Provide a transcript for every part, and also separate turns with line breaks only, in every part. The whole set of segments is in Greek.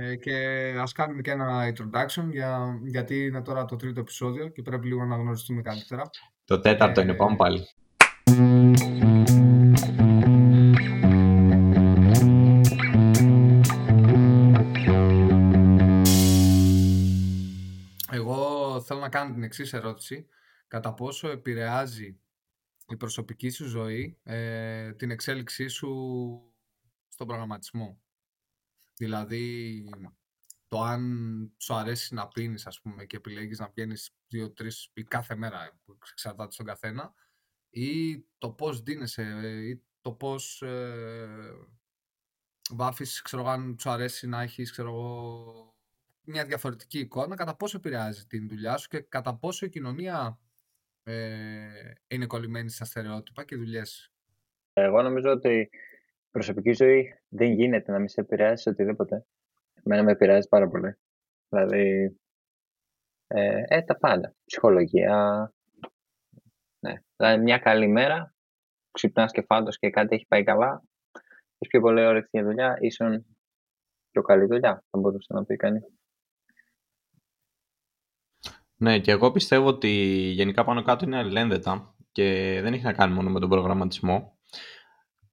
Ε, και ας κάνουμε και ένα introduction, για, γιατί είναι τώρα το τρίτο επεισόδιο και πρέπει λίγο να γνωριστούμε καλύτερα.
Το τέταρτο είναι, πάμε πάλι.
Εγώ θέλω να κάνω την εξής ερώτηση. Κατά πόσο επηρεάζει η προσωπική σου ζωή ε, την εξέλιξή σου στον προγραμματισμό; Δηλαδή, το αν σου αρέσει να πίνεις, ας πούμε, και επιλέγεις να βγαίνεις δύο-τρεις ή κάθε μέρα, που εξαρτάται στον καθένα, ή το πώς δίνεσαι, ή το πώς ε, βάφεις, ξέρω αν σου αρέσει να έχεις, ξέρω μια διαφορετική εικόνα, κατά πόσο επηρεάζει την δουλειά σου και κατά πόσο η κοινωνία ε, είναι κολλημένη στα στερεότυπα και δουλειές.
Εγώ νομίζω ότι η προσωπική ζωή δεν γίνεται να μην σε επηρεάσει οτιδήποτε. Εμένα με επηρεάζει πάρα πολύ. Δηλαδή, ε, ε τα πάντα. Ψυχολογία. Ναι. Δηλαδή, μια καλή μέρα, ξυπνάς και φάντος και κάτι έχει πάει καλά, έχεις πιο πολύ όρεξη για δουλειά, ίσον πιο καλή δουλειά, θα μπορούσε να πει κανείς.
Ναι, και εγώ πιστεύω ότι γενικά πάνω κάτω είναι αλληλένδετα και δεν έχει να κάνει μόνο με τον προγραμματισμό,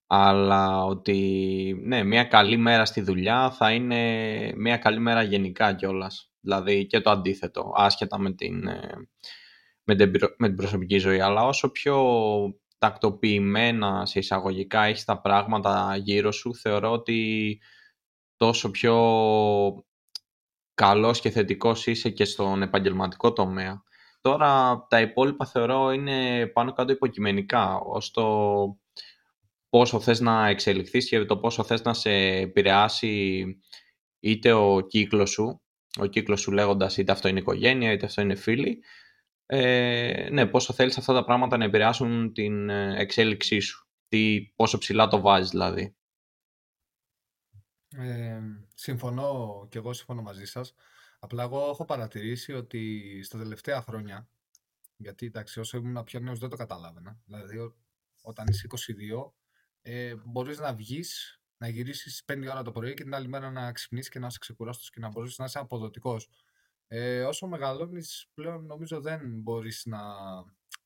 αλλά ότι ναι, μια καλή μέρα στη δουλειά θα είναι μια καλή μέρα γενικά κιόλας. Δηλαδή και το αντίθετο, άσχετα με την, ε, με την, με την προσωπική ζωή. Αλλά όσο πιο τακτοποιημένα σε εισαγωγικά έχεις τα πράγματα γύρω σου, θεωρώ ότι τόσο πιο καλός και θετικός είσαι και στον επαγγελματικό τομέα. Τώρα τα υπόλοιπα θεωρώ είναι πάνω κάτω υποκειμενικά, ως το πόσο θες να εξελιχθείς και το πόσο θες να σε επηρεάσει είτε ο κύκλος σου, ο κύκλος σου λέγοντας είτε αυτό είναι οικογένεια, είτε αυτό είναι φίλοι, ε, ναι, πόσο θέλεις αυτά τα πράγματα να επηρεάσουν την ε, εξέλιξή σου, τι, πόσο ψηλά το βάζεις δηλαδή.
Ε, συμφωνώ και εγώ συμφωνώ μαζί σας. Απλά εγώ έχω παρατηρήσει ότι στα τελευταία χρόνια, γιατί εντάξει όσο ήμουν πιο νέος δεν το καταλάβαινα, δηλαδή όταν είσαι 22 ε, μπορείς να βγεις, να γυρίσεις 5 ώρα το πρωί και την άλλη μέρα να ξυπνήσεις και να είσαι ξεκουράστος και να μπορείς να είσαι αποδοτικός. Ε, όσο μεγαλώνεις πλέον νομίζω δεν μπορείς να,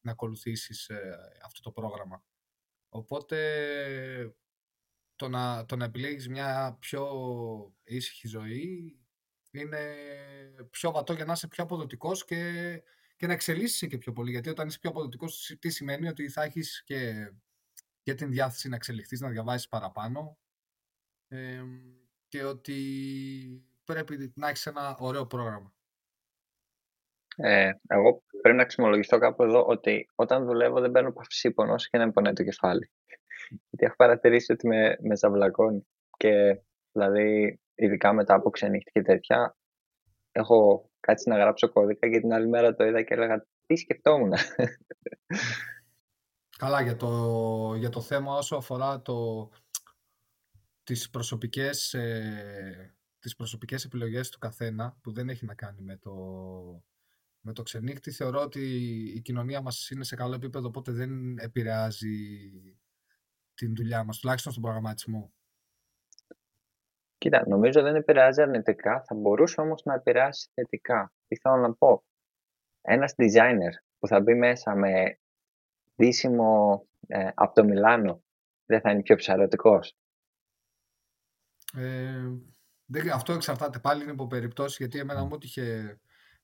να ακολουθήσεις ε, αυτό το πρόγραμμα. Οπότε το να, το να επιλέγεις μια πιο ήσυχη ζωή είναι πιο βατό για να είσαι πιο αποδοτικός και, και να εξελίσσεσαι και πιο πολύ. Γιατί όταν είσαι πιο αποδοτικός, τι σημαίνει ότι θα έχεις και, και την διάθεση να εξελιχθείς, να διαβάζεις παραπάνω και ότι πρέπει να έχεις ένα ωραίο πρόγραμμα.
Ε, εγώ πρέπει να ξυμολογηθώ κάπου εδώ ότι όταν δουλεύω δεν παίρνω παυσίπονο και να με το κεφάλι. Γιατί έχω παρατηρήσει ότι με, με ζαβλακώνει. Και δηλαδή, ειδικά μετά από ξενύχτη και τέτοια, έχω κάτσει να γράψω κώδικα και την άλλη μέρα το είδα και έλεγα τι σκεφτόμουν.
Καλά, για το, για το θέμα όσο αφορά το, τις, προσωπικές, ε, τις προσωπικές επιλογές του καθένα, που δεν έχει να κάνει με το, με το ξενύχτη, θεωρώ ότι η κοινωνία μας είναι σε καλό επίπεδο, οπότε δεν επηρεάζει την δουλειά μας, τουλάχιστον στον προγραμματισμό.
Κοίτα, νομίζω δεν επηρεάζει αρνητικά, θα μπορούσε όμως να επηρεάσει θετικά. Τι θέλω να πω. Ένας designer που θα μπει μέσα με δύσιμο ε, από το Μιλάνο, δεν θα είναι πιο ψαρωτικός.
Ε, αυτό εξαρτάται πάλι είναι από περιπτώσεις, γιατί εμένα μου είχε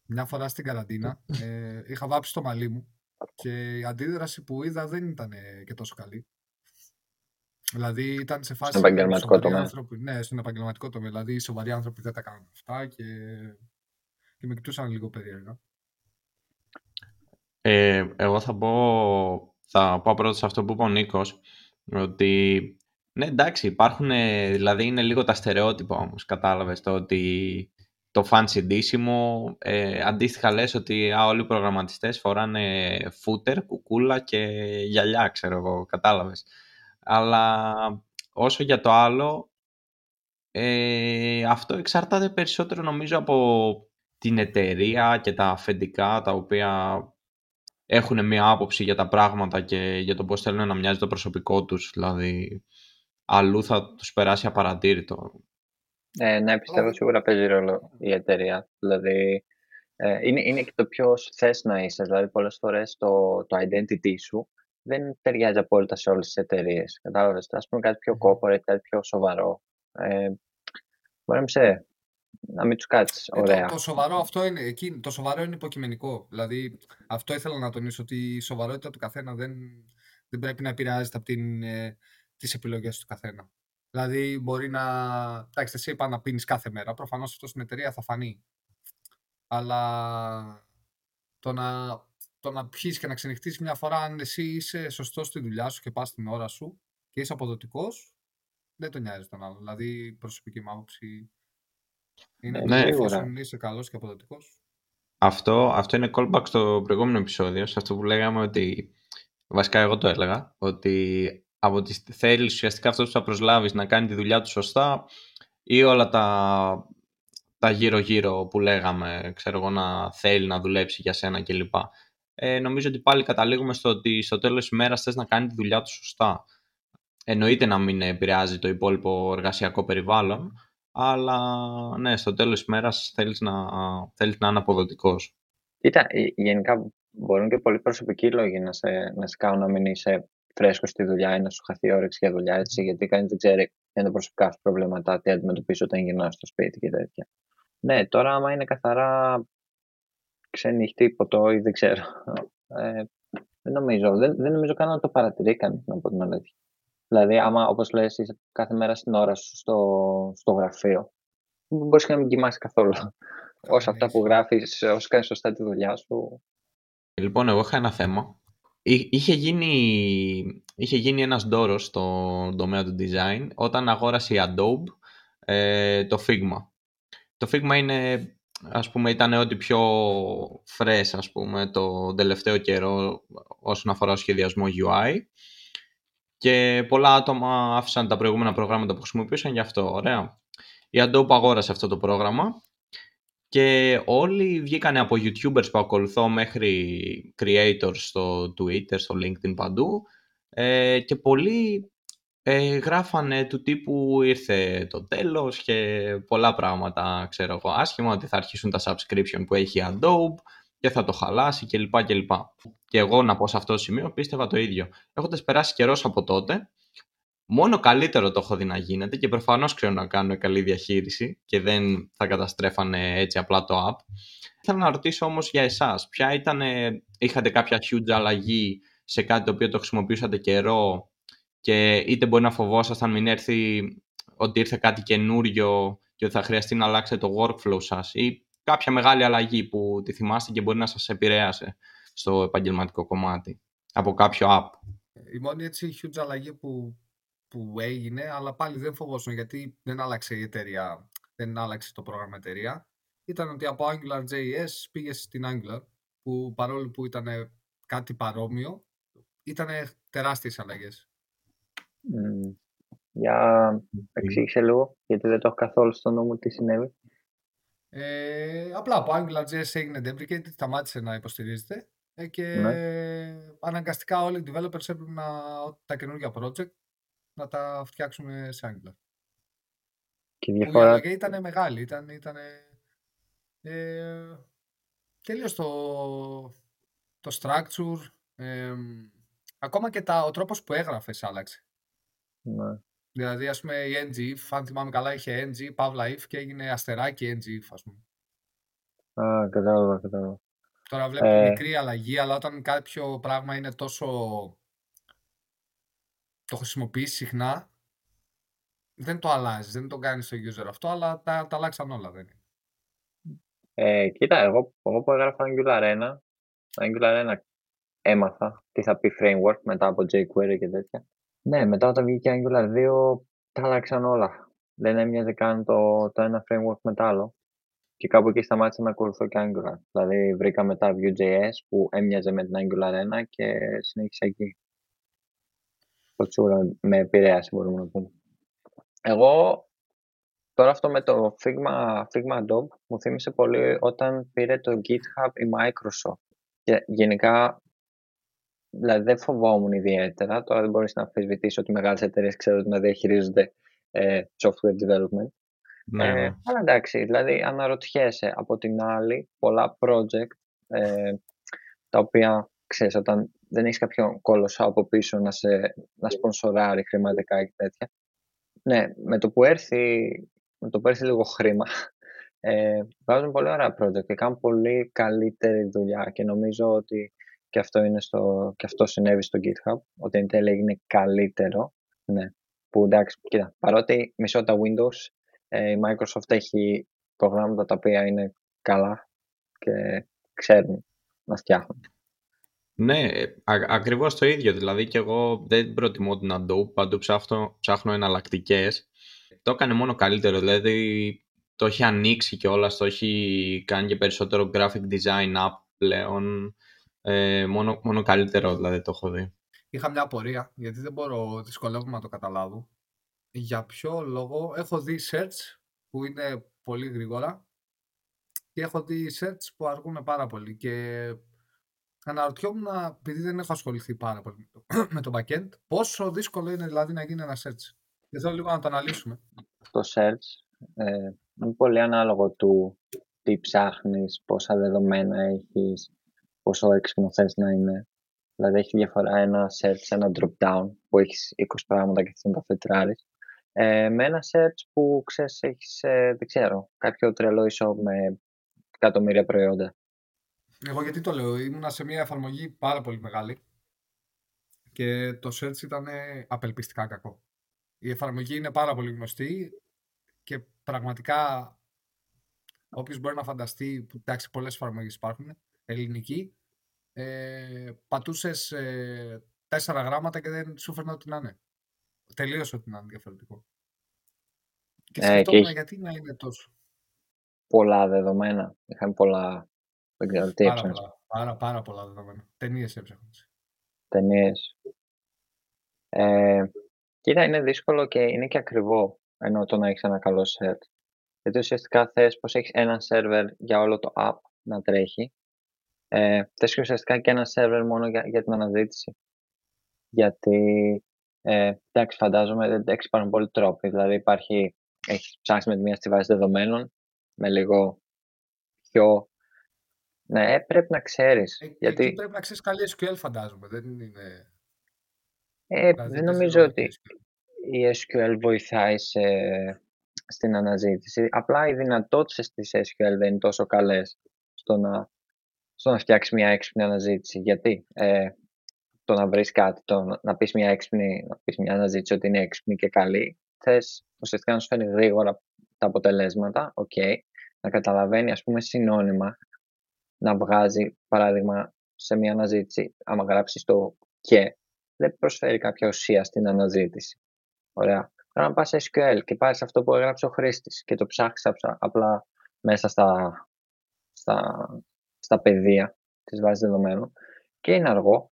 μια φορά στην καραντίνα. Ε, είχα βάψει το μαλλί μου και η αντίδραση που είδα δεν ήταν και τόσο καλή. Δηλαδή ήταν σε φάση.
Στον επαγγελματικό τομέα. Άνθρωποι,
ναι, στον επαγγελματικό τομέα. Δηλαδή οι σοβαροί άνθρωποι δεν τα κάνουν αυτά και, και με κοιτούσαν λίγο περίεργα.
Ε, εγώ θα πω, θα πω πρώτα σε αυτό που είπε ο Νίκος, ότι ναι, εντάξει, υπάρχουν, δηλαδή είναι λίγο τα στερεότυπα όμως, κατάλαβες το ότι το fancy ντύσιμο, ε, αντίστοιχα λες ότι α, όλοι οι προγραμματιστές φοράνε φούτερ, κουκούλα και γυαλιά, ξέρω εγώ, κατάλαβες. Αλλά όσο για το άλλο, ε, αυτό εξαρτάται περισσότερο νομίζω από την εταιρεία και τα αφεντικά τα οποία έχουν μια άποψη για τα πράγματα και για το πώς θέλουν να μοιάζει το προσωπικό τους. Δηλαδή, αλλού θα τους περάσει απαρατήρητο.
Ε, ναι, πιστεύω σίγουρα παίζει ρόλο η εταιρεία. Δηλαδή, ε, είναι, είναι και το ποιος θες να είσαι. Δηλαδή, πολλές φορές το, το identity σου δεν ταιριάζει απόλυτα σε όλες τις εταιρείες. Κατάλαβες; Α πούμε κάτι πιο corporate, κάτι πιο σοβαρό. Ε, μπορεί να σε να μην τους κάτσεις. Ωραία.
Ε, το, το, σοβαρό αυτό είναι, εκεί, το σοβαρό είναι υποκειμενικό. Δηλαδή, αυτό ήθελα να τονίσω ότι η σοβαρότητα του καθένα δεν, δεν πρέπει να επηρεάζεται από την, ε, τις επιλογές του καθένα. Δηλαδή, μπορεί να. Εντάξει, εσύ είπα να πίνεις κάθε μέρα. Προφανώς αυτό στην εταιρεία θα φανεί. Αλλά το να, το να πιείς και να ξενυχτείς μια φορά αν εσύ είσαι σωστός στη δουλειά σου και πας την ώρα σου και είσαι αποδοτικός, δεν το νοιάζει τον άλλο. Δηλαδή, προσωπική μου άποψη είναι ναι, εφόσον είσαι καλός και αποδοτικός.
Αυτό, αυτό είναι callback στο προηγούμενο επεισόδιο, σε αυτό που λέγαμε ότι, βασικά εγώ το έλεγα, ότι από τις θέλεις ουσιαστικά αυτός που θα προσλάβεις να κάνει τη δουλειά του σωστά ή όλα τα τα γύρω-γύρω που λέγαμε, ξέρω εγώ, να θέλει να δουλέψει για σένα κλπ. Ε, νομίζω ότι πάλι καταλήγουμε στο ότι στο τέλος της ημέρας θες να κάνει τη δουλειά του σωστά. Εννοείται να μην επηρεάζει το υπόλοιπο εργασιακό περιβάλλον, αλλά ναι, στο τέλος της ημέρας θέλεις να, θέλεις να είναι αποδοτικός.
Κοίτα, γενικά μπορούν και πολλοί προσωπικοί λόγοι να σε, να σε κάνουν να μην είσαι φρέσκος στη δουλειά ή να σου χαθεί όρεξη για δουλειά, έτσι, γιατί κανείς δεν ξέρει ποια είναι τα προσωπικά σου προβλήματα, τι αντιμετωπίζεις όταν γυρνάς στο σπίτι και τέτοια. Ναι, τώρα άμα είναι καθαρά ξενυχτή ποτό ή δεν ξέρω. Ε, δεν νομίζω. Δεν, δεν νομίζω καν να το παρατηρεί κανείς να πω την αλήθεια. Δηλαδή, άμα όπως λες είσαι κάθε μέρα στην ώρα σου στο, στο γραφείο, μπορείς και να μην κοιμάσαι καθόλου. Όσα αυτά που γράφεις, όσο κάνεις σωστά τη δουλειά σου.
Λοιπόν, εγώ είχα ένα θέμα. Είχε γίνει, είχε γίνει ένας ντόρος στον τομέα του design όταν αγόρασε η Adobe ε, το Figma. Το Figma είναι, ας πούμε, ήταν ό,τι πιο fresh, ας πούμε, το τελευταίο καιρό όσον αφορά ο σχεδιασμό UI και πολλά άτομα άφησαν τα προηγούμενα προγράμματα που χρησιμοποιούσαν γι' αυτό. Ωραία. Η Adobe αγόρασε αυτό το πρόγραμμα και όλοι βγήκανε από YouTubers που ακολουθώ μέχρι creators στο Twitter, στο LinkedIn παντού ε, και πολλοί ε, γράφανε του τύπου ήρθε το τέλος και πολλά πράγματα, ξέρω εγώ, άσχημα, ότι θα αρχίσουν τα subscription που έχει η Adobe και θα το χαλάσει κλπ. κλπ. Και εγώ να πω σε αυτό το σημείο πίστευα το ίδιο. Έχοντας περάσει καιρός από τότε, μόνο καλύτερο το έχω δει να γίνεται και προφανώς ξέρω να κάνω καλή διαχείριση και δεν θα καταστρέφανε έτσι απλά το app. Θέλω να ρωτήσω όμως για εσάς, ποια ήταν, είχατε κάποια huge αλλαγή σε κάτι το οποίο το χρησιμοποιούσατε καιρό και είτε μπορεί να φοβόσασταν μην έρθει ότι ήρθε κάτι καινούριο και ότι θα χρειαστεί να αλλάξετε το workflow σας ή κάποια μεγάλη αλλαγή που τη θυμάστε και μπορεί να σας επηρέασε στο επαγγελματικό κομμάτι από κάποιο app;
Η μόνη έτσι huge αλλαγή που, που έγινε, αλλά πάλι δεν φοβόσουν γιατί δεν άλλαξε η εταιρεία, δεν άλλαξε το πρόγραμμα εταιρεία, ήταν ότι από AngularJS πήγε στην Angular, που παρόλο που ήταν κάτι παρόμοιο, ήταν τεράστιες αλλαγές.
Για εξήγησε λίγο, γιατί δεν το έχω καθόλου στο νόμο τι συνέβη.
Ε, απλά από AngularJS έγινε deprecated, σταμάτησε να υποστηρίζεται ε, και ναι. αναγκαστικά όλοι οι developers έπρεπε να, τα καινούργια project να τα φτιάξουν σε Angular. Και η διαφορά... Που ήταν μεγάλη, ήταν, ήταν ε, τελείως το, το structure, ε, ακόμα και τα, ο τρόπος που έγραφες άλλαξε. Ναι. Δηλαδή, ας πούμε, η NGIF, αν θυμάμαι καλά, είχε NG, παύλα if και έγινε αστεράκι NGIF, ας πούμε.
Α, κατάλαβα, κατάλαβα.
Τώρα βλέπω ε... μικρή αλλαγή, αλλά όταν κάποιο πράγμα είναι τόσο... το χρησιμοποιείς συχνά, δεν το αλλάζεις, δεν το κάνεις στο user αυτό, αλλά τα, τα αλλάξαν όλα, δεν είναι.
Ε, κοίτα, εγώ, εγώ που έγραφα Angular 1, Angular 1 έμαθα τι θα πει framework μετά από jQuery και τέτοια. Ναι, μετά όταν βγήκε Angular 2, τα άλλαξαν όλα. Δεν έμοιαζε καν το, το ένα framework με το άλλο. Και κάπου εκεί σταμάτησα να ακολουθώ και Angular. Δηλαδή βρήκα μετά Vue.js που έμοιαζε με την Angular 1 και συνέχισα εκεί. Το τσούρα με επηρέασε μπορούμε να πούμε. Εγώ τώρα αυτό με το Figma, Figma Adobe μου θύμισε πολύ όταν πήρε το GitHub η Microsoft. Και γενικά δηλαδή δεν φοβόμουν ιδιαίτερα. Τώρα δεν μπορείς να αμφισβητήσεις ότι μεγάλες εταιρείες ξέρουν να διαχειρίζονται ε, software development.
Ναι,
Ε,
ναι.
αλλά εντάξει, δηλαδή αναρωτιέσαι από την άλλη πολλά project ε, τα οποία ξέρεις όταν δεν έχεις κάποιον κόλοσο από πίσω να σε να σπονσοράρει χρηματικά και τέτοια. Ναι, με το που έρθει, με το που έρθει λίγο χρήμα ε, βγάζουν πολύ ωραία project και κάνουν πολύ καλύτερη δουλειά και νομίζω ότι και αυτό, είναι στο, και αυτό συνέβη στο GitHub, ότι εν τέλει έγινε καλύτερο. Ναι. Που εντάξει, κοίτα, παρότι μισό τα Windows, ε, η Microsoft έχει προγράμματα τα οποία είναι καλά και ξέρουν να φτιάχνουν.
Ναι, α- ακριβώς το ίδιο. Δηλαδή και εγώ δεν προτιμώ την Adobe, παντού ψάχνω, ψάχνω εναλλακτικές. Το έκανε μόνο καλύτερο, δηλαδή το έχει ανοίξει και όλα, το έχει κάνει και περισσότερο graphic design app πλέον. Ε, μόνο, μόνο καλύτερο δηλαδή το έχω δει.
Είχα μια απορία, γιατί δεν μπορώ, δυσκολεύομαι να το καταλάβω. Για ποιο λόγο έχω δει search που είναι πολύ γρήγορα και έχω δει search που αργούν πάρα πολύ και αναρωτιόμουν, επειδή δεν έχω ασχοληθεί πάρα πολύ με το, με το backend, πόσο δύσκολο είναι δηλαδή να γίνει ένα search. Και θέλω λίγο να το αναλύσουμε.
Το search ε, είναι πολύ ανάλογο του τι ψάχνεις, πόσα δεδομένα έχεις, πόσο έξυπνο θες να είναι. Δηλαδή έχει διαφορά ένα search, ένα drop down που έχεις 20 πράγματα και θες να τα φετράρεις. Ε, με ένα search που ξέρεις έχεις, ε, δεν ξέρω, κάποιο τρελό e-shop με εκατομμύρια προϊόντα.
Εγώ γιατί το λέω, ήμουνα σε μια εφαρμογή πάρα πολύ μεγάλη και το search ήταν απελπιστικά κακό. Η εφαρμογή είναι πάρα πολύ γνωστή και πραγματικά όποιος μπορεί να φανταστεί, που εντάξει πολλές εφαρμογές υπάρχουν, ελληνική, ε, πατούσες ε, τέσσερα γράμματα και δεν σου φέρνει ό,τι να είναι. Τελείως ό,τι να είναι διαφορετικό. Και
Ε,
σκεφτόμουν
και έχει-
γιατί να είναι τόσο.
Πολλά δεδομένα. Είχαν πολλά, δεν ξέρω τι
Πάρα
έψαχνες,
πολλά, πάρα, πάρα πολλά δεδομένα. Ταινίες έψαχνες.
ταινίες. Ε, κοίτα, είναι δύσκολο και είναι και ακριβό ενώ το να έχεις ένα καλό search. Γιατί ουσιαστικά θες πως έχεις ένα server για όλο το app να τρέχει. Ε, θες και ουσιαστικά και ένα server μόνο για, για την αναζήτηση. Γιατί, ε, εντάξει, φαντάζομαι δεν έχεις πάρα πολλοί τρόποι. Δηλαδή υπάρχει, έχεις ψάξει με τη μία στη βάση δεδομένων, με λίγο πιο... Ναι, ε, πρέπει να ξέρεις.
Ε,
γιατί
Εκεί πρέπει να ξέρεις καλή SQL φαντάζομαι. Δεν είναι...
ε,
δηλαδή,
δεν
παίζει
νομίζω
ρόλο
ότι
και SQL.
η SQL βοηθάει σε, στην αναζήτηση. Απλά οι δυνατότητες της SQL δεν είναι τόσο καλές στο να, στο να φτιάξεις μια έξυπνη αναζήτηση. Γιατί ε, το να βρεις κάτι, το να, να πεις μια έξυπνη, να πεις μια αναζήτηση ότι είναι έξυπνη και καλή, θες ουσιαστικά να σου φέρνει γρήγορα τα αποτελέσματα, οκ, να καταλαβαίνει ας πούμε συνώνυμα, να βγάζει παράδειγμα σε μια αναζήτηση, άμα γράψεις το και, δεν προσφέρει κάποια ουσία στην αναζήτηση. Ωραία. Τώρα να πας σε SQL και πάρεις αυτό που έγραψε ο χρήστης και το ψάχνεις αψα- απλά μέσα στα, στα, στα πεδία της βάσης δεδομένων και είναι αργό,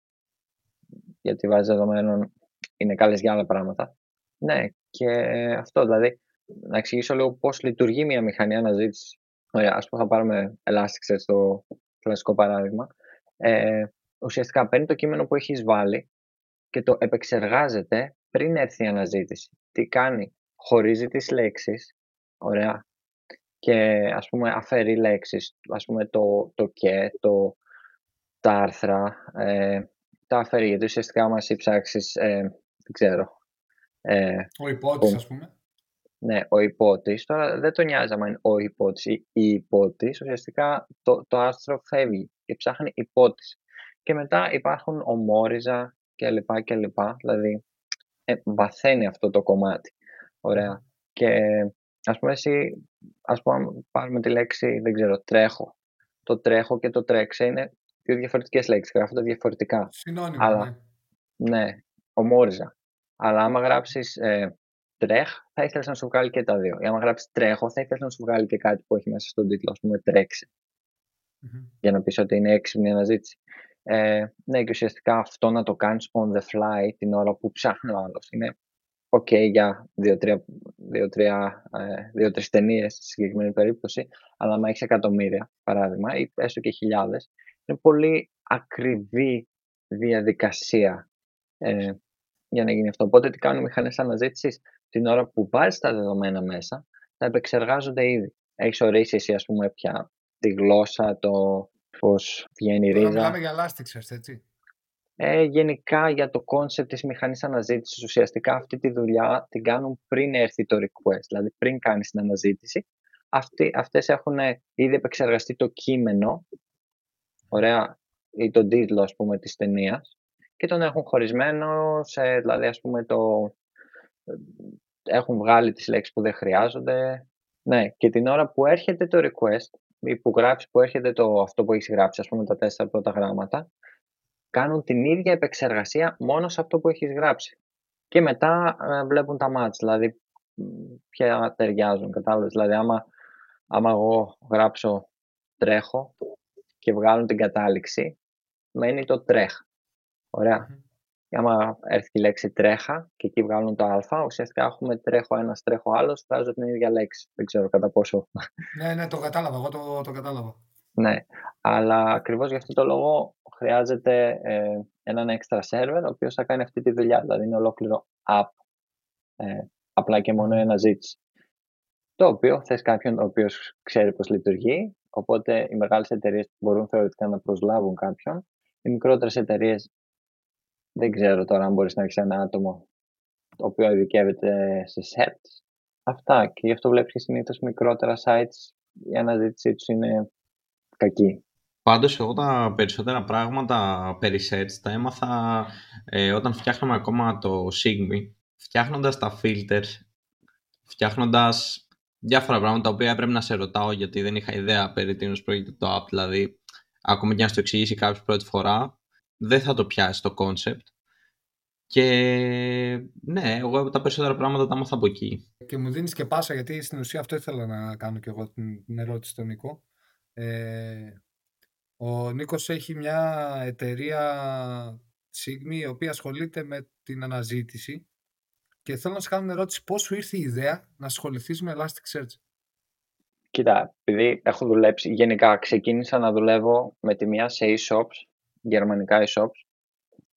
γιατί η βάση δεδομένων είναι καλές για άλλα πράγματα. Ναι, και αυτό δηλαδή, να εξηγήσω λίγο πώς λειτουργεί μια μηχανή αναζήτησης. Ωραία, ας πούμε θα πάρουμε Elasticsearch στο κλασικό παράδειγμα. Ε, ουσιαστικά παίρνει το κείμενο που έχεις βάλει και το επεξεργάζεται πριν έρθει η αναζήτηση. Τι κάνει, χωρίζει τις λέξεις, ωραία, και ας πούμε αφαιρεί λέξεις, ας πούμε το, το και, το, τα άρθρα, ε, τα αφαιρεί, γιατί ουσιαστικά άμα εσύ ψάξεις, ε, δεν ξέρω, ε,
Ο υπότης,
ο-
ας πούμε.
ναι, ο υπότης, τώρα δεν τον νοιάζει άμα είναι ο υπότης ή η υπότης, ουσιαστικά το, το άρθρο φεύγει και ψάχνει υπότης. Και μετά υπάρχουν ομόριζα και λοιπά και λοιπά, δηλαδή ε, βαθαίνει αυτό το κομμάτι. Ωραία. Και ας πούμε εσύ, ας πούμε αν πάρουμε τη λέξη, δεν ξέρω, τρέχω. Το τρέχω και το τρέξε είναι δύο διαφορετικές λέξεις, γράφονται διαφορετικά.
Συνώνυμα,
Αλλά-
ναι.
Ναι, ομόριζα. Αλλά άμα γράψεις ε, τρέχ, θα ήθελες να σου βγάλει και τα δύο. Ή άμα γράψεις τρέχω, θα ήθελες να σου βγάλει και κάτι που έχει μέσα στον τίτλο, ας πούμε, τρέξε.
Μμμ.
Για να πεις ότι είναι έξυπνη αναζήτηση. Ε, ναι, και ουσιαστικά αυτό να το κάνεις on the fly την ώρα που ψάχνει ο άλλος. Είναι ok για δύο-τρία δύο-τρία, ε, δύο-τρεις ταινίες στη συγκεκριμένη περίπτωση, αλλά άμα έχεις εκατομμύρια παράδειγμα, ή έστω και χιλιάδες, είναι πολύ ακριβή διαδικασία ε, για να γίνει αυτό. Οπότε τι κάνουν οι μηχανές αναζήτησης την ώρα που βάζεις τα δεδομένα μέσα, τα επεξεργάζονται ήδη. Έχεις ορίσει εσύ, ας πούμε, ποια τη γλώσσα, το πώς βγαίνει η
Τώρα
ρίζα.
μιλάμε για Elasticsearch, έτσι.
Ε, γενικά για το concept της μηχανής αναζήτησης, ουσιαστικά αυτή τη δουλειά την κάνουν πριν έρθει το request, δηλαδή πριν κάνεις την αναζήτηση. Αυτοί, αυτές έχουν ήδη επεξεργαστεί το κείμενο, ωραία, ή τον τίτλο ας πούμε της ταινίας και τον έχουν χωρισμένο σε, δηλαδή ας πούμε το, έχουν βγάλει τις λέξεις που δεν χρειάζονται. Ναι, και την ώρα που έρχεται το request ή που γράψει, που έρχεται το, αυτό που έχεις γράψει, ας πούμε τα τέσσερα πρώτα γράμματα, κάνουν την ίδια επεξεργασία μόνος σε αυτό που έχεις γράψει. Και μετά ε, βλέπουν τα μάτς, δηλαδή μ, ποια ταιριάζουν, κατάλαβες. Δηλαδή άμα, άμα εγώ γράψω τρέχω και βγάλουν την κατάληξη, μένει το τρέχ. Ωραία.
Μμμ.
Και άμα έρθει η λέξη τρέχα και εκεί βγάλουν το α, ουσιαστικά έχουμε τρέχω ένας, τρέχω άλλος, βγάζω την ίδια λέξη. Δεν ξέρω κατά πόσο.
Ναι, ναι, το κατάλαβα. Εγώ το, το κατάλαβα.
Ναι, αλλά ακριβώς γι' αυτό το λόγο χρειάζεται ε, έναν extra server ο οποίος θα κάνει αυτή τη δουλειά. Δηλαδή είναι ολόκληρο app. Ε, απλά και μόνο η αναζήτηση. Το οποίο θες κάποιον ο οποίος ξέρει πώς λειτουργεί, οπότε οι μεγάλες εταιρείες μπορούν θεωρητικά να προσλάβουν κάποιον. Οι μικρότερες εταιρείες δεν ξέρω τώρα αν μπορείς να έχεις ένα άτομο το οποίο ειδικεύεται σε sets. Αυτά και γι' αυτό βλέπεις και συνήθως μικρότερα sites η αναζήτησή τους είναι κακή.
Πάντως εγώ τα περισσότερα πράγματα περί sets τα έμαθα ε, όταν φτιάχναμε ακόμα το Sigmy, φτιάχνοντας τα filters, φτιάχνοντας διάφορα πράγματα τα οποία έπρεπε να σε ρωτάω γιατί δεν είχα ιδέα περί τίνος πρόκειται το app, δηλαδή ακόμα και αν στο εξηγήσει κάποιος πρώτη φορά δεν θα το πιάσει το concept και ναι, εγώ τα περισσότερα πράγματα τα έμαθα από εκεί.
Και μου δίνεις και πάσα, γιατί στην ουσία αυτό ήθελα να κάνω και εγώ την, την ερώτηση στον Νίκο. Ε, ο Νίκος έχει μια εταιρεία Sigmi η οποία ασχολείται με την αναζήτηση. Και θέλω να σε κάνω μια ερώτηση πώς σου ήρθε η ιδέα να ασχοληθείς με Elasticsearch;
Κοίτα, επειδή έχω δουλέψει, γενικά ξεκίνησα να δουλεύω με τη μία σε e-shops, γερμανικά e-shops.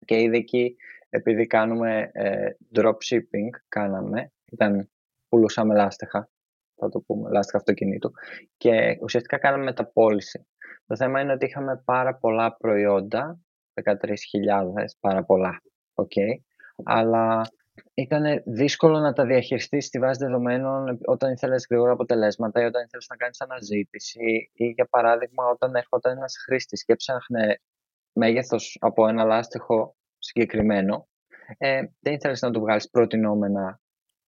Και ήδη εκεί επειδή κάνουμε ε, dropshipping, κάναμε, ήταν, πουλούσαμε λάστιχα, θα το πούμε, λάστιχα αυτοκινήτου. Και ουσιαστικά κάναμε μεταπόληση. Το θέμα είναι ότι είχαμε πάρα πολλά προϊόντα, 13.000, πάρα πολλά, okay, αλλά ήταν δύσκολο να τα διαχειριστείς στη βάση δεδομένων όταν ήθελες γρήγορα αποτελέσματα ή όταν ήθελες να κάνεις αναζήτηση ή για παράδειγμα όταν έρχονταν ένας χρήστης και έψαχνε μέγεθος από ένα λάστιχο συγκεκριμένο, ε, δεν ήθελες να του βγάλεις προτινόμενα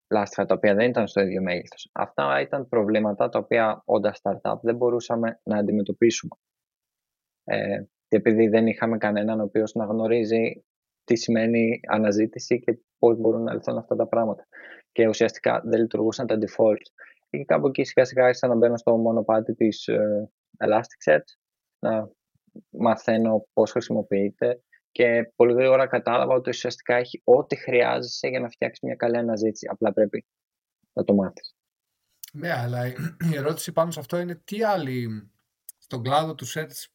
λάστιχα τα οποία δεν ήταν στο ίδιο μέγεθος. Αυτά ήταν προβλήματα τα οποία όντα startup δεν μπορούσαμε να αντιμετωπίσουμε. Ε, και επειδή δεν είχαμε κανέναν ο οποίος να γνωρίζει τι σημαίνει αναζήτηση και πώς μπορούν να λυθούν αυτά τα πράγματα. Και ουσιαστικά δεν λειτουργούσαν τα defaults. Και κάπου εκεί σιγά σιγά άρχισα να μπαίνω στο μονοπάτι της ε, Elasticsearch, να μαθαίνω πώς χρησιμοποιείται, και πολύ γρήγορα κατάλαβα ότι ουσιαστικά έχει ό,τι χρειάζεσαι για να φτιάξεις μια καλή αναζήτηση. Απλά πρέπει να το μάθεις.
Ναι, αλλά η ερώτηση πάνω σε αυτό είναι τι άλλοι στον κλάδο του search,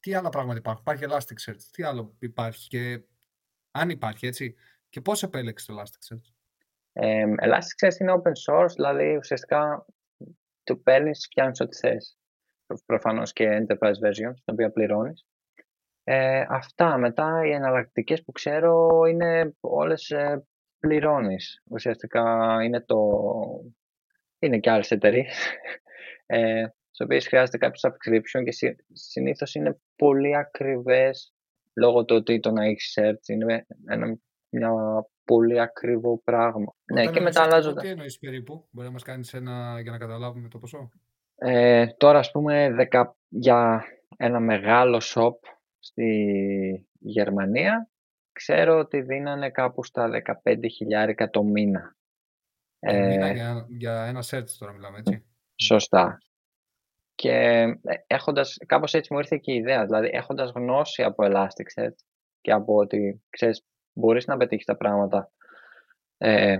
τι άλλα πράγματα υπάρχουν. Υπάρχει Elasticsearch, τι άλλο υπάρχει και αν υπάρχει έτσι και πώς επέλεξες το Elasticsearch.
Ε, Elasticsearch είναι open source, δηλαδή ουσιαστικά το παίρνεις, φτιάχνεις ό,τι θες. Προφανώς και enterprise version, στην οποία πληρώνεις. Ε, αυτά. Μετά οι εναλλακτικές που ξέρω είναι όλες ε, πληρώνεις. Ουσιαστικά είναι το... Είναι και άλλες εταιρείες. Ε, στις οποίες χρειάζεται κάποιο subscription και συ, συνήθως είναι πολύ ακριβές λόγω του ότι το να έχεις search είναι ένα, μια πολύ ακριβό πράγμα.
Όταν
ναι, και μετά αλλάζονται.
Τι εννοείς περίπου, μπορεί να μας κάνεις ένα για να καταλάβουμε το ποσό.
Ε, τώρα ας πούμε δεκα, για ένα μεγάλο shop στη Γερμανία ξέρω ότι δίνανε κάπου στα 15.000 το μήνα.
Το μήνα για, για ένα search τώρα μιλάμε, έτσι.
Σωστά. Και έχοντας, κάπως έτσι μου ήρθε και η ιδέα, δηλαδή έχοντας γνώση από Elasticsearch και από ότι, ξέρεις, μπορείς να πετύχεις τα πράγματα ε,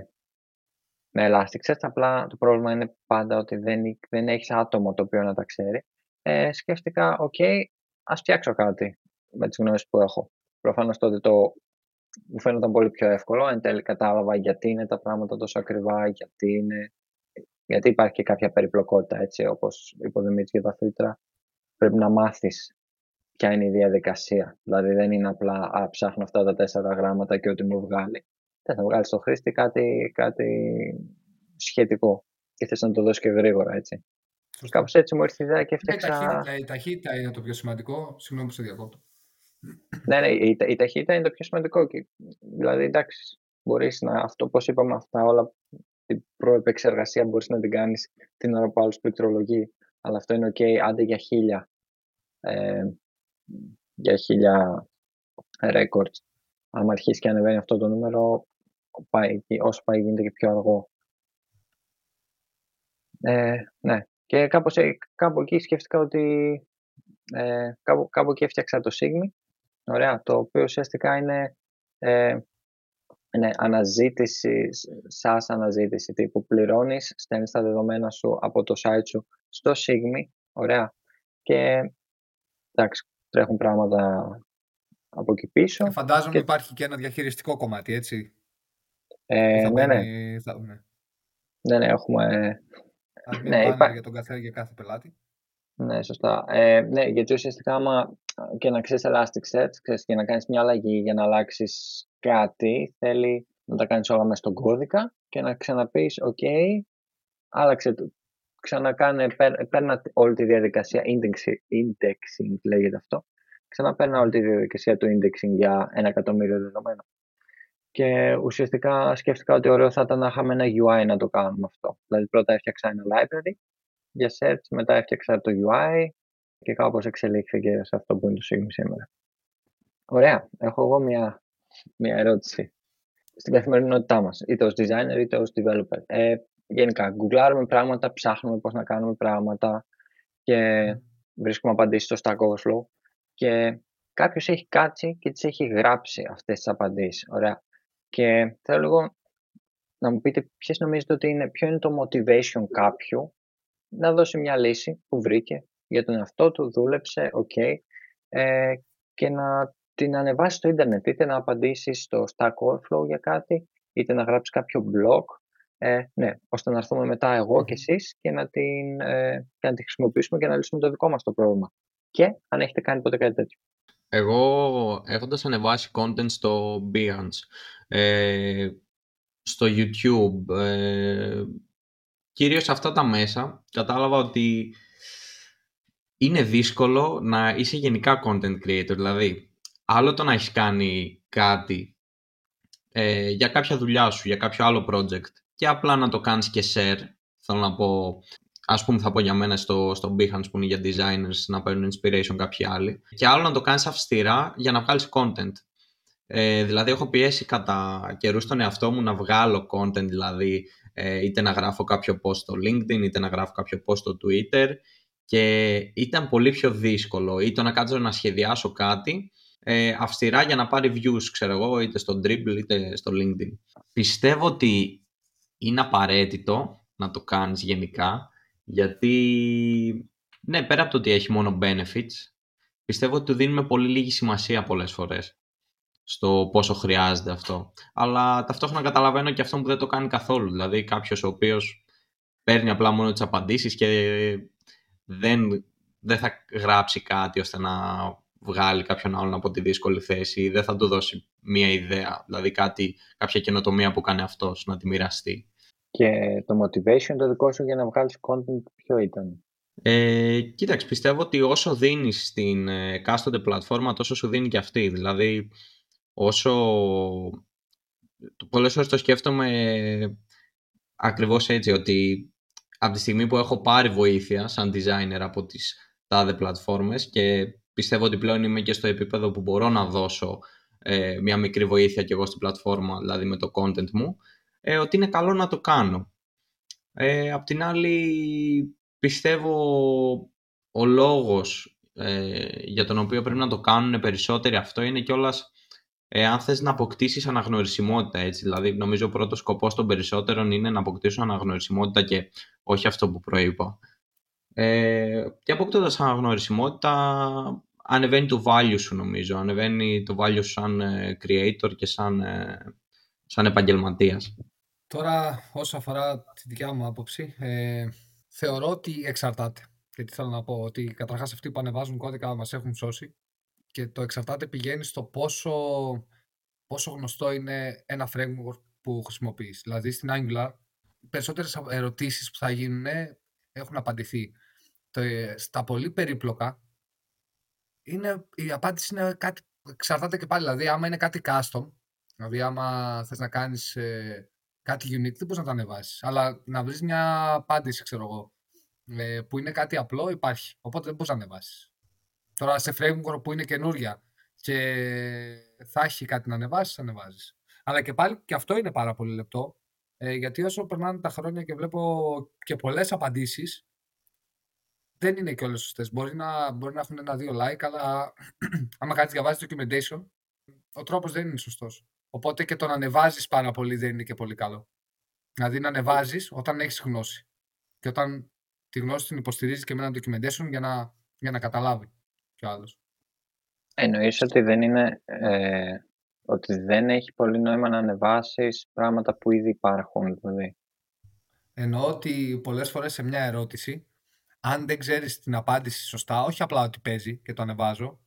με Elasticsearch, απλά το πρόβλημα είναι πάντα ότι δεν, δεν έχεις άτομο το οποίο να τα ξέρει. Ε, σκέφτηκα, OK, okay, ας φτιάξω κάτι με τις γνώσεις που έχω. Προφανώς τότε το μου φαίνονταν πολύ πιο εύκολο. Εν τέλει κατάλαβα γιατί είναι τα πράγματα τόσο ακριβά, γιατί είναι Γιατί υπάρχει και κάποια περιπλοκότητα, έτσι, όπως είπε ο για τα φίλτρα. Πρέπει να μάθεις ποια είναι η διαδικασία. Δηλαδή δεν είναι απλά α, ψάχνω αυτά τα τέσσερα γράμματα και ό,τι μου βγάλει. Θες να βγάλεις στο χρήστη κάτι, κάτι σχετικό και θες να το δώσεις και γρήγορα, έτσι. Κάπως έτσι μου ήρθε η ιδέα και έφτιαξα.
Η ταχύτητα, η ταχύτητα είναι το πιο σημαντικό. Συγγνώμη που σε διακόπτω.
Ναι, ναι, η, η ταχύτητα είναι το πιο σημαντικό. Και, δηλαδή, εντάξει, μπορείς να, αυτό πώ είπαμε, αυτά όλα την προεπεξεργασία μπορείς να την κάνεις την ώρα που άλλος πληκτρολογεί. Αλλά αυτό είναι OK, άντε για χίλια. Ε, για χίλια records. Αν αρχίσεις και ανεβαίνει αυτό το νούμερο, πάει, όσο πάει γίνεται και πιο αργό. Ε, ναι, και κάπως, ε, κάπου εκεί σκέφτηκα ότι ε, κάπου, κάπου εκεί έφτιαξα το Sigmi, ωραία, το οποίο ουσιαστικά είναι ε, ναι, αναζήτηση, SaaS αναζήτηση τύπου πληρώνεις, στέλνεις τα δεδομένα σου από το site σου στο Sigmi, ωραία, και εντάξει, τρέχουν πράγματα από εκεί πίσω.
Και φαντάζομαι και... υπάρχει και ένα διαχειριστικό κομμάτι, έτσι.
Ε, ναι, ναι. Θα... ναι. Ναι, ναι, έχουμε...
ναι, υπά... για τον καθένα για κάθε πελάτη.
Ναι, σωστά. Ε, ναι, γιατί ουσιαστικά άμα και να ξέρεις Elasticsearch, ξέρεις, και να κάνεις μια αλλαγή για να αλλάξεις κάτι, θέλει να τα κάνεις όλα μέσα στον κώδικα και να ξαναπείς, ok, άλλαξε το. Ξανακάνε, παίρνα όλη τη διαδικασία indexing, indexing λέγεται αυτό, ξαναπαίρνα όλη τη διαδικασία του indexing για ένα εκατομμύριο δεδομένα. Και ουσιαστικά σκέφτηκα ότι ωραίο θα ήταν να είχαμε ένα UI να το κάνουμε αυτό. Δηλαδή πρώτα έφτιαξα ένα library για search, μετά έφτιαξα το UI και κάπως εξελίχθηκε σε αυτό που είναι το Sigma σήμερα. Ωραία. Έχω εγώ μια, μια ερώτηση στην καθημερινότητά μας, είτε ως designer είτε ως developer. Ε, γενικά, γκουγκλάρουμε πράγματα, ψάχνουμε πώς να κάνουμε πράγματα και βρίσκουμε απαντήσεις στο Stack Overflow και κάποιος έχει κάτσει και τις έχει γράψει αυτές τις απαντήσεις. Ωραία. Και θέλω λίγο να μου πείτε ποιες νομίζετε ότι είναι, ποιο είναι το motivation κάποιου να δώσει μια λύση που βρήκε για τον εαυτό του, δούλεψε, ok, ε, και να την ανεβάσει στο ίντερνετ, είτε να απαντήσει στο Stack Overflow για κάτι, είτε να γράψει κάποιο blog, ε, ναι, ώστε να έρθουμε μετά εγώ και εσείς και να, την, ε, και να τη χρησιμοποιήσουμε και να λύσουμε το δικό μας το πρόβλημα. Και αν έχετε κάνει ποτέ κάτι τέτοιο.
Εγώ έχοντας ανεβάσει content στο Behance, ε, στο YouTube, ε, κυρίως αυτά τα μέσα, κατάλαβα ότι είναι δύσκολο να είσαι γενικά content creator. Δηλαδή, άλλο το να έχεις κάνει κάτι ε, για κάποια δουλειά σου, για κάποιο άλλο project και απλά να το κάνεις και share. Θέλω να πω, ας πούμε θα πω για μένα στο, στο Behance που είναι για designers να παίρνουν inspiration κάποιοι άλλοι. Και άλλο να το κάνεις αυστηρά για να βγάλεις content. Ε, δηλαδή έχω πιέσει κατά καιρούς τον εαυτό μου να βγάλω content, δηλαδή ε, είτε να γράφω κάποιο post στο LinkedIn, είτε να γράφω κάποιο post στο Twitter. Και ήταν πολύ πιο δύσκολο. Είτε να κάτσω να σχεδιάσω κάτι ε, αυστηρά για να πάρει views, ξέρω εγώ, είτε στο Dribble είτε στο LinkedIn. Πιστεύω ότι είναι απαραίτητο να το κάνεις γενικά, γιατί, ναι, πέρα από το ότι έχει μόνο benefits, πιστεύω ότι του δίνουμε πολύ λίγη σημασία πολλές φορές στο πόσο χρειάζεται αυτό. Αλλά ταυτόχρονα καταλαβαίνω και αυτό που δεν το κάνει καθόλου. Δηλαδή κάποιος ο οποίος παίρνει απλά μόνο τις απαντήσεις και δεν, δεν θα γράψει κάτι ώστε να βγάλει κάποιον άλλον από τη δύσκολη θέση ή δεν θα του δώσει μία ιδέα, δηλαδή κάτι, κάποια καινοτομία που κάνει αυτός να τη μοιραστεί.
Και το motivation το δικό σου για να βγάλεις content ποιο ήταν;
Ε, κοίταξε, πιστεύω ότι όσο δίνεις στην εκάστοτε πλατφόρμα τόσο σου δίνει και αυτή. Δηλαδή όσο πολλές φορές το σκέφτομαι ακριβώς έτσι ότι από τη στιγμή που έχω πάρει βοήθεια σαν designer από τις τάδε πλατφόρμες και πιστεύω ότι πλέον είμαι και στο επίπεδο που μπορώ να δώσω ε, μια μικρή βοήθεια και εγώ στην πλατφόρμα, δηλαδή με το content μου, ε, ότι είναι καλό να το κάνω. Ε, απ' την άλλη, πιστεύω ο λόγος ε, για τον οποίο πρέπει να το κάνουν περισσότεροι αυτό είναι κιόλας ε, αν θες να αποκτήσεις αναγνωρισιμότητα, έτσι. Δηλαδή, νομίζω ο πρώτος σκοπός των περισσότερων είναι να αποκτήσουν αναγνωρισιμότητα και όχι αυτό που προείπα. Ε, και αποκτώντας αναγνωρισιμότητα, ανεβαίνει το value σου νομίζω. Ανεβαίνει το value σου σαν ε, creator και σαν, ε, σαν επαγγελματίας.
Τώρα, όσο αφορά τη δικιά μου άποψη, ε, θεωρώ ότι εξαρτάται. Και τι θέλω να πω, ότι καταρχάς αυτοί που ανεβάζουν κώδικα μας έχουν σώσει και το εξαρτάται πηγαίνει στο πόσο, πόσο γνωστό είναι ένα framework που χρησιμοποιείς. Δηλαδή στην Angular, οι περισσότερες ερωτήσεις που θα γίνουν έχουν απαντηθεί. Το, ε, στα πολύ περίπλοκα, είναι, η απάντηση είναι κάτι, εξαρτάται και πάλι. Δηλαδή, άμα είναι κάτι custom, δηλαδή άμα θες να κάνεις ε, κάτι unique, δεν μπορείς να το ανεβάσεις. Αλλά να βρεις μια απάντηση, ξέρω εγώ, ε, που είναι κάτι απλό, υπάρχει. Οπότε δεν μπορείς να ανεβάσεις. Τώρα σε framework που είναι καινούρια και θα έχει κάτι να ανεβάσεις, ανεβάζεις. Αλλά και πάλι και αυτό είναι πάρα πολύ λεπτό. Ε, γιατί όσο περνάνε τα χρόνια και βλέπω και πολλές απαντήσεις, δεν είναι και όλες σωστές. Μπορεί να, μπορεί να έχουν ένα-δύο like, αλλά άμα κάτι διαβάζει documentation, ο τρόπος δεν είναι σωστός. Οπότε και το να ανεβάζεις πάρα πολύ δεν είναι και πολύ καλό. Δηλαδή να ανεβάζεις όταν έχεις γνώση. Και όταν τη γνώση την υποστηρίζεις και με ένα documentation για να, για να καταλάβει κι άλλος.
Εννοείς ότι δεν είναι ε, ότι δεν έχει πολύ νόημα να ανεβάσεις πράγματα που ήδη υπάρχουν δηλαδή;
Εννοώ ότι πολλές φορές σε μια ερώτηση αν δεν ξέρεις την απάντηση σωστά, όχι απλά ότι παίζει και το ανεβάζω,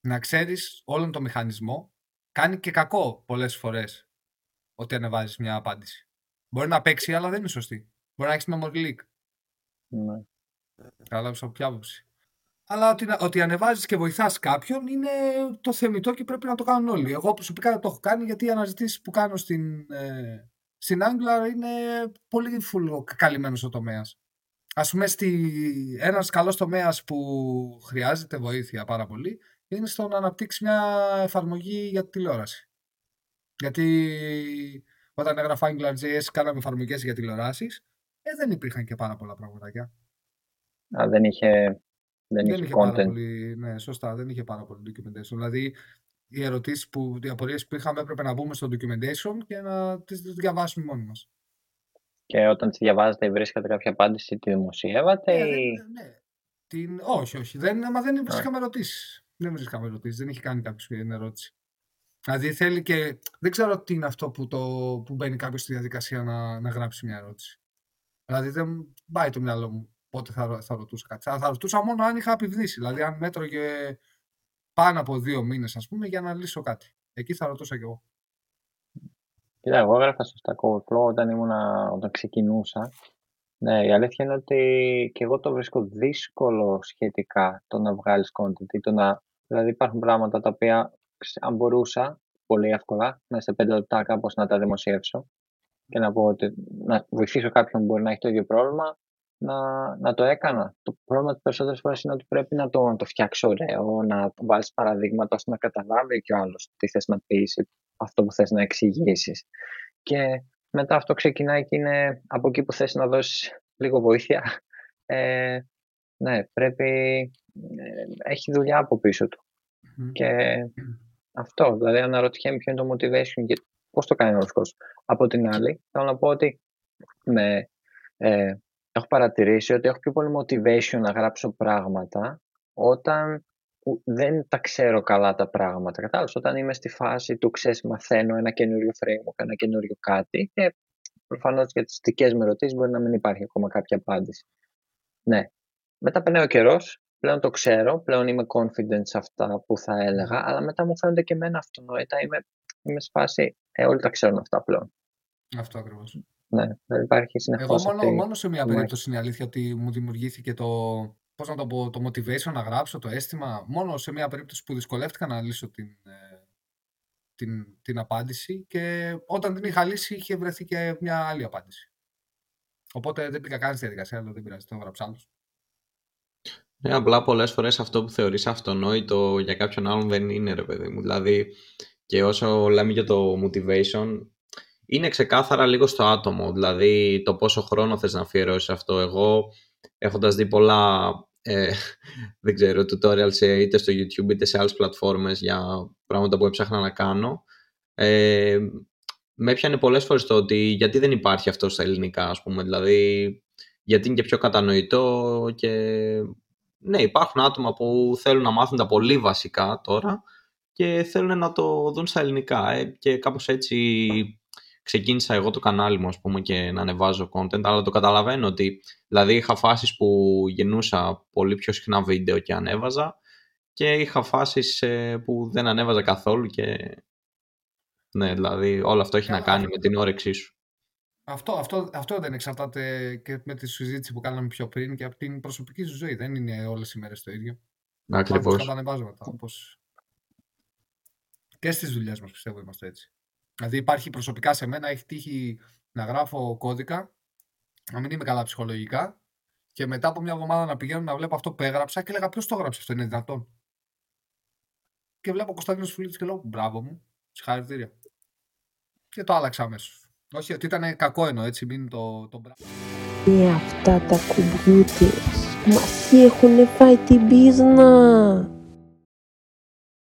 να ξέρεις όλον το μηχανισμό, κάνει και κακό πολλές φορές ότι ανεβάζεις μια απάντηση. Μπορεί να παίξει, αλλά δεν είναι σωστή. Μπορεί να έχεις memory leak.
Ναι.
Κατάλαβες από ποια άποψη. Αλλά ότι, ότι ανεβάζεις και βοηθάς κάποιον είναι το θεμητό και πρέπει να το κάνουν όλοι. Εγώ προσωπικά δεν το έχω κάνει γιατί οι αναζητήσεις που κάνω στην, ε, στην Angular είναι πολύ καλυμμένος ο τομέας. Α πούμε, ένας καλός τομέας που χρειάζεται βοήθεια πάρα πολύ είναι στο να αναπτύξεις μια εφαρμογή για τη τηλεόραση. Γιατί όταν έγραφα AngularJS κάναμε εφαρμογές για τηλεοράσεις, ε, δεν υπήρχαν και πάρα πολλά πραγματάκια.
Α, δεν είχε δεν,
δεν είχε, content. πάρα πολύ, ναι, σωστά, δεν είχε πάρα πολύ documentation. Δηλαδή, οι ερωτήσεις που, οι απορίες που είχαμε έπρεπε να μπούμε στο documentation και να τις διαβάσουμε μόνοι μας.
Και όταν τις διαβάζετε, βρίσκατε κάποια απάντηση, τη δημοσιεύατε.
Ναι, ή... ναι, ναι. Την... Όχι, όχι. Δεν, μα δεν βρίσκαμε ερωτήσεις. Δεν βρίσκαμε ερωτήσεις. Δεν είχε κάνει κάποιος την ερώτηση. Δηλαδή θέλει και. Δεν ξέρω τι είναι αυτό που, το... που μπαίνει κάποιος στη διαδικασία να, να γράψει μια ερώτηση. Δηλαδή δεν πάει το μυαλό μου πότε θα, θα ρωτούσα κάτι. Θα, θα ρωτούσα μόνο αν είχα επιβδίσει. Δηλαδή, αν μέτρωγε πάνω από δύο μήνες, ας πούμε, για να λύσω κάτι. Εκεί θα ρωτούσα κι εγώ.
Κοίτα, εγώ έγραφα στο Stack Overflow όταν, ήμουνα, όταν ξεκινούσα. Ναι, η αλήθεια είναι ότι και εγώ το βρίσκω δύσκολο σχετικά το να βγάλεις content το να... Δηλαδή υπάρχουν πράγματα τα οποία αν μπορούσα πολύ εύκολα μέσα σε πέντε λεπτά κάπως να τα δημοσιεύσω και να πω ότι να βοηθήσω κάποιον που μπορεί να έχει το ίδιο πρόβλημα να, να το έκανα. Το πρόβλημα της περισσότερες φορές είναι ότι πρέπει να το, να το φτιάξει ωραίο, να βάλει παραδείγματα ώστε να καταλάβει και ο άλλος τι θες να πεις, αυτό που θες να εξηγήσεις. Και μετά αυτό ξεκινάει και είναι από εκεί που θες να δώσεις λίγο βοήθεια. Ε, ναι, πρέπει. Ε, έχει δουλειά από πίσω του. Και αυτό, δηλαδή αναρωτιέμαι ποιο είναι το motivation και πώς το κάνει ο κόσμο. Από την άλλη, θέλω να πω ότι με, ε, έχω παρατηρήσει ότι έχω πιο πολύ motivation να γράψω πράγματα όταν δεν τα ξέρω καλά τα πράγματα. Κατάλαβες, όταν είμαι στη φάση του ξέρεις, μαθαίνω ένα καινούριο framework, ένα καινούριο κάτι και προφανώς για τις δικές μου ερωτήσεις μπορεί να μην υπάρχει ακόμα κάποια απάντηση. Ναι. Μετά περνάει ο καιρός, πλέον το ξέρω, πλέον είμαι confident σε αυτά που θα έλεγα, αλλά μετά μου φαίνονται και εμένα αυτονόητα. Είμαι, είμαι σε φάση, ε, όλοι τα ξέρουν αυτά πλέον.
Αυτό ακριβώς.
Ναι, δεν υπάρχει συνεχώς
Εγώ μόνο, μόνος σε μια περίπτωση είναι αλήθεια ότι μου δημιουργήθηκε το, πώς να το πω, το motivation να γράψω, το αίσθημα. Μόνο σε μια περίπτωση που δυσκολεύτηκα να λύσω την, ε, την, την απάντηση και όταν την είχα λύσει είχε βρεθεί και μια άλλη απάντηση. Οπότε δεν πήγα καν στη διαδικασία, αλλά δεν πειράζει, το έγραψα άλλος.
Ναι, απλά πολλές φορές αυτό που θεωρείς αυτονόητο για κάποιον άλλον δεν είναι ρε παιδί μου. Δηλαδή και όσο λέμε για το motivation, είναι ξεκάθαρα λίγο στο άτομο, δηλαδή το πόσο χρόνο θες να αφιερώσεις αυτό. Εγώ έχοντας δει πολλά, ε, δεν ξέρω, tutorials είτε στο YouTube είτε σε άλλες πλατφόρμες για πράγματα που έψαχνα να κάνω, ε, με έπιανε πολλές φορές το ότι γιατί δεν υπάρχει αυτό στα ελληνικά, ας πούμε, δηλαδή γιατί είναι και πιο κατανοητό και ναι, υπάρχουν άτομα που θέλουν να μάθουν τα πολύ βασικά τώρα και θέλουν να το δουν στα ελληνικά ε, και κάπως έτσι ξεκίνησα εγώ το κανάλι μου, ας πούμε, και να ανεβάζω content, αλλά το καταλαβαίνω ότι, δηλαδή, είχα φάσεις που γεννούσα πολύ πιο συχνά βίντεο και ανέβαζα και είχα φάσεις ε, που δεν ανέβαζα καθόλου και ναι, δηλαδή όλο αυτό έχει να κάνει με την όρεξή σου.
Αυτό, αυτό, αυτό δεν εξαρτάται και με τη συζήτηση που κάναμε πιο πριν και από την προσωπική σου ζωή. Δεν είναι όλες οι μέρες το ίδιο.
Ακριβώς.
Κατανεβάζουμε όπως... Και στις δουλειές μας πιστεύω είμαστε έτσι. Δηλαδή υπάρχει προσωπικά σε μένα, έχει τύχει να γράφω κώδικα, να μην είμαι καλά ψυχολογικά και μετά από μια εβδομάδα να πηγαίνω να βλέπω αυτό που έγραψα και έλεγα ποιος το έγραψε αυτό, είναι δυνατόν; Και βλέπω Κωνσταντίνος Φουλίτης και λέω μπράβο μου, συγχαρητήρια. Και το άλλαξα αμέσως. Όχι ότι ήταν κακό εννοώ, έτσι, μην το, το μπράβο.
Και αυτά τα κουμπιούτερς μας έχουν φάει την πίσνα.